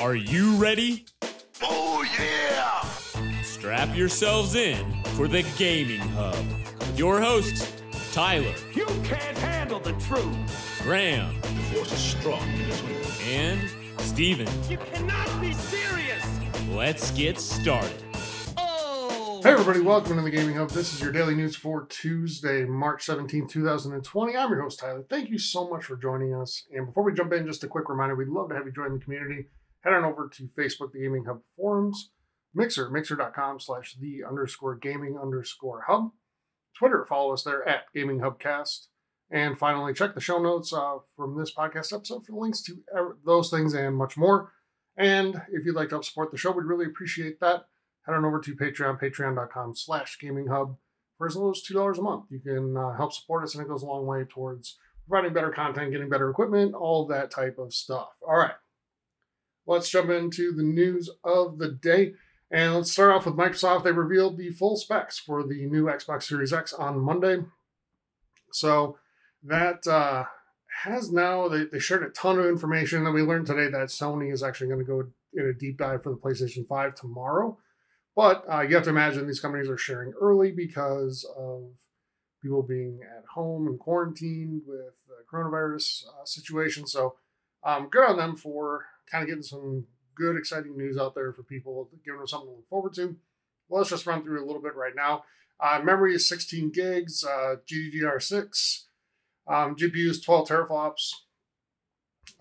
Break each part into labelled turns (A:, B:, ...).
A: Are you ready?
B: Oh, yeah!
A: Strap yourselves in for the Gaming Hub your hosts, Tyler,
B: You can't handle the truth!
A: Graham,
B: The force is strong in this one.
A: and Steven.
B: You cannot be serious!
A: Let's get started.
B: Oh!
C: Hey everybody, welcome to the Gaming Hub. This is your daily news for Tuesday, March 17, 2020. I'm your host, Tyler. Thank you so much for joining us. And before we jump in, just a quick reminder, we'd love to have you join the community. Head on over to Facebook, the Gaming Hub forums, Mixer, mixer.com slash the underscore gaming underscore hub. Twitter, follow us there at Gaming Hubcast. And finally, check the show notes uh, from this podcast episode for links to those things and much more. And if you'd like to help support the show, we'd really appreciate that head on over to Patreon, patreon.com slash gaming hub. For as little as $2 a month, you can uh, help support us, and it goes a long way towards providing better content, getting better equipment, all that type of stuff. All right, let's jump into the news of the day. And let's start off with Microsoft. They revealed the full specs for the new Xbox Series X on Monday. So that uh, has now, they, they shared a ton of information. And we learned today that Sony is actually going to go in a deep dive for the PlayStation 5 tomorrow. But uh, you have to imagine these companies are sharing early because of people being at home and quarantined with the coronavirus uh, situation. So um, good on them for kind of getting some good, exciting news out there for people, giving them something to look forward to. Well, let's just run through a little bit right now. Uh, memory is 16 gigs, uh, GDDR6. Um, GPU is 12 teraflops.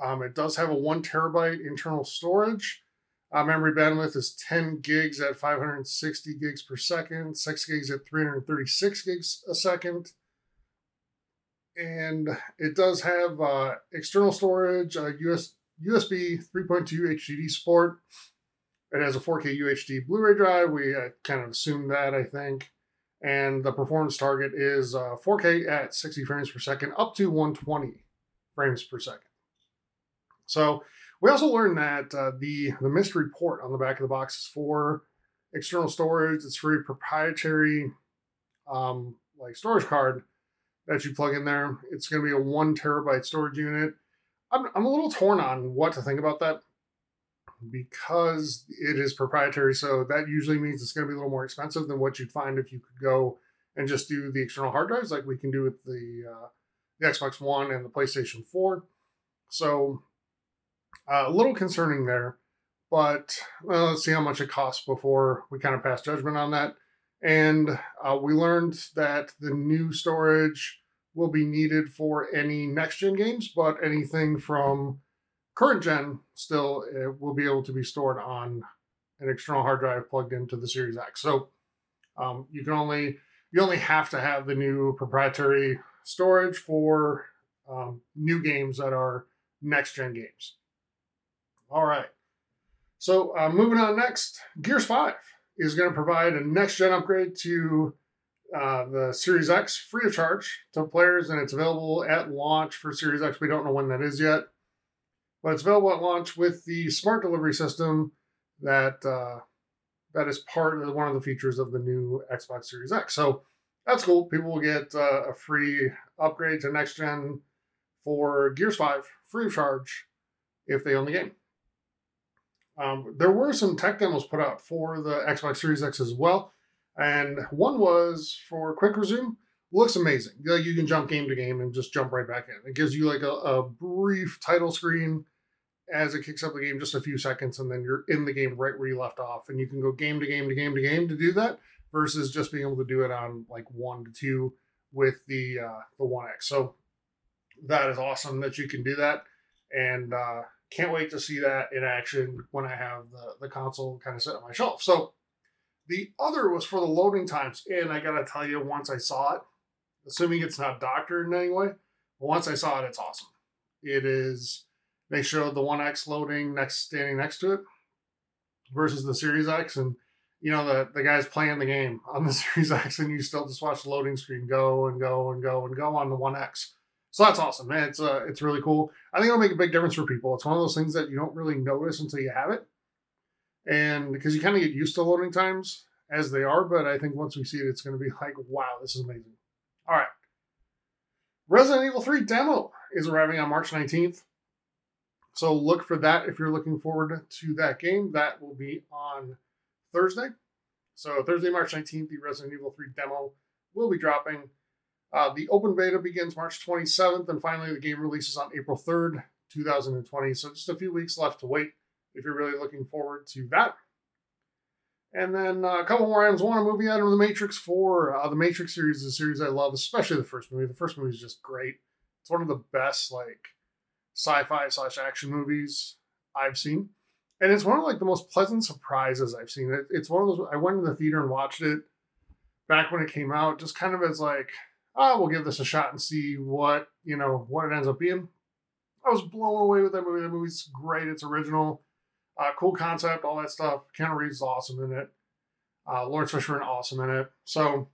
C: Um, it does have a one terabyte internal storage. Uh, memory bandwidth is 10 gigs at 560 gigs per second, 6 gigs at 336 gigs a second. And it does have uh, external storage, uh, US, USB 3.2 HDD support. It has a 4K UHD Blu ray drive. We uh, kind of assumed that, I think. And the performance target is uh, 4K at 60 frames per second, up to 120 frames per second. So, we also learned that uh, the the mystery port on the back of the box is for external storage. It's for a proprietary um, like storage card that you plug in there. It's going to be a one terabyte storage unit. I'm I'm a little torn on what to think about that because it is proprietary. So that usually means it's going to be a little more expensive than what you'd find if you could go and just do the external hard drives like we can do with the uh, the Xbox One and the PlayStation Four. So uh, a little concerning there, but well, let's see how much it costs before we kind of pass judgment on that. And uh, we learned that the new storage will be needed for any next gen games, but anything from current gen still will be able to be stored on an external hard drive plugged into the Series X. So um, you can only you only have to have the new proprietary storage for um, new games that are next gen games. All right. So uh, moving on next, Gears 5 is going to provide a next gen upgrade to uh, the Series X free of charge to players, and it's available at launch for Series X. We don't know when that is yet, but it's available at launch with the smart delivery system that uh, that is part of one of the features of the new Xbox Series X. So that's cool. People will get uh, a free upgrade to next gen for Gears 5 free of charge if they own the game. Um, there were some tech demos put out for the Xbox Series X as well, and one was for Quick Resume. Looks amazing. Like you can jump game to game and just jump right back in. It gives you like a, a brief title screen as it kicks up the game, just a few seconds, and then you're in the game right where you left off, and you can go game to game to game to game to do that versus just being able to do it on like one to two with the uh, the One X. So that is awesome that you can do that, and uh, can't wait to see that in action when I have the, the console kind of set on my shelf. So the other was for the loading times, and I gotta tell you, once I saw it, assuming it's not doctored in any way, once I saw it, it's awesome. It is. They showed the One X loading next, standing next to it, versus the Series X, and you know the the guy's playing the game on the Series X, and you still just watch the loading screen go and go and go and go on the One X. So that's awesome, man. It's uh, it's really cool. I think it'll make a big difference for people. It's one of those things that you don't really notice until you have it, and because you kind of get used to loading times as they are. But I think once we see it, it's going to be like, wow, this is amazing. All right, Resident Evil 3 demo is arriving on March 19th. So look for that if you're looking forward to that game. That will be on Thursday. So Thursday, March 19th, the Resident Evil 3 demo will be dropping. Uh, the open beta begins March 27th, and finally the game releases on April 3rd, 2020. So just a few weeks left to wait if you're really looking forward to that. And then uh, a couple more items. One, a movie item, The Matrix 4. Uh, the Matrix series is a series I love, especially the first movie. The first movie is just great. It's one of the best, like, sci-fi slash action movies I've seen. And it's one of like the most pleasant surprises I've seen. It, it's one of those I went to the theater and watched it back when it came out, just kind of as like, oh, we'll give this a shot and see what, you know, what it ends up being. I was blown away with that movie. The movie's great. It's original. Uh, cool concept, all that stuff. Keanu Reeves is awesome in it. Uh, Laurence Fishburne awesome in it. So,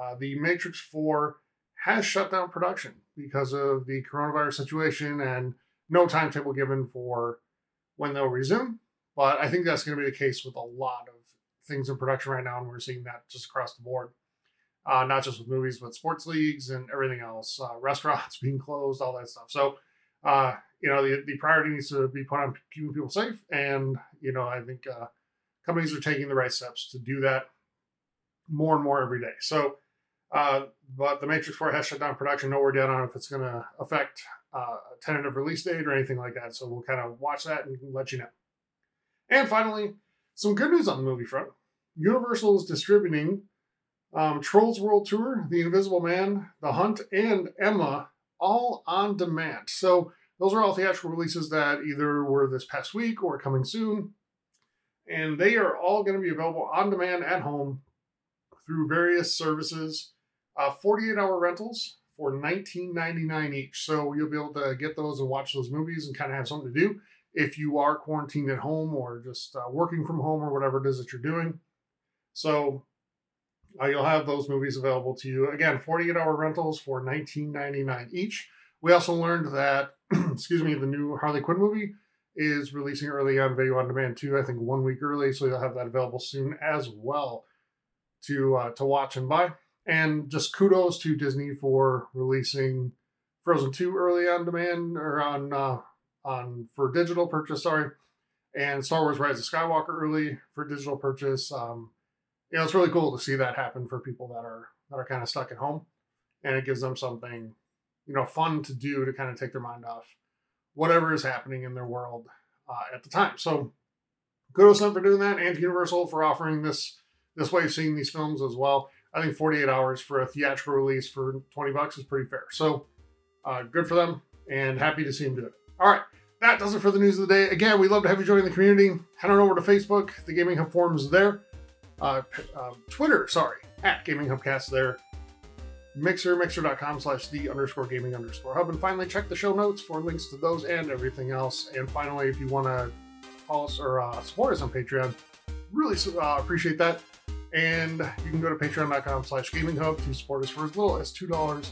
C: uh, the Matrix Four has shut down production because of the coronavirus situation and no timetable given for when they'll resume. But I think that's going to be the case with a lot of things in production right now, and we're seeing that just across the board. Uh, not just with movies, but sports leagues and everything else, uh, restaurants being closed, all that stuff. So, uh, you know, the, the priority needs to be put on keeping people safe. And, you know, I think uh, companies are taking the right steps to do that more and more every day. So, uh, but the Matrix 4 has shut down production. No word yet on if it's going to affect uh, a tentative release date or anything like that. So we'll kind of watch that and let you know. And finally, some good news on the movie front. Universal is distributing um, Trolls World Tour, The Invisible Man, The Hunt, and Emma all on demand. So those are all theatrical releases that either were this past week or coming soon. And they are all going to be available on demand at home through various services uh, 48 hour rentals for 19.99 each. So you'll be able to get those and watch those movies and kind of have something to do if you are quarantined at home or just uh, working from home or whatever it is that you're doing. So uh, you'll have those movies available to you. Again, 48 hour rentals for 19.99 each. We also learned that, excuse me, the new Harley Quinn movie is releasing early on video on demand too. I think one week early, so you'll have that available soon as well to uh, to watch and buy. And just kudos to Disney for releasing Frozen 2 early on demand or on uh, on for digital purchase, sorry, and Star Wars Rise of Skywalker early for digital purchase. Um, you know, it's really cool to see that happen for people that are that are kind of stuck at home, and it gives them something, you know, fun to do to kind of take their mind off whatever is happening in their world uh, at the time. So, kudos them for doing that, and Universal for offering this this way of seeing these films as well. I think 48 hours for a theatrical release for 20 bucks is pretty fair. So, uh, good for them, and happy to see them do it. All right, that does it for the news of the day. Again, we'd love to have you join the community. Head on over to Facebook. The Gaming Hub forums there. Uh, uh, Twitter, sorry, at Gaming Hubcast there. Mixer, mixer.com slash the underscore gaming underscore hub. And finally, check the show notes for links to those and everything else. And finally, if you want to follow us or uh, support us on Patreon, really uh, appreciate that. And you can go to patreon.com slash gaming hub to support us for as little as $2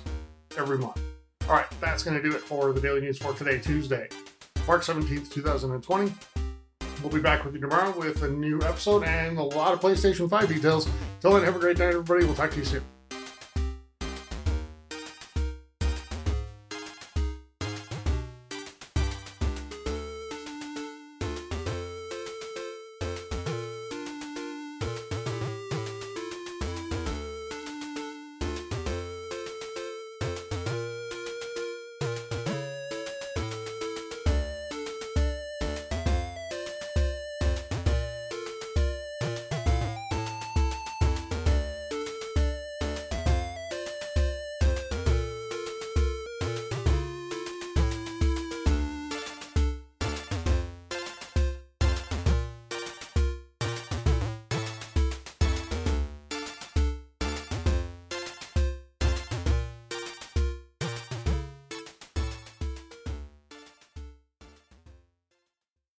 C: every month. All right, that's going to do it for the daily news for today, Tuesday, March 17th, 2020. We'll be back with you tomorrow with a new episode and a lot of PlayStation 5 details. Till then, have a great night, everybody. We'll talk to you soon.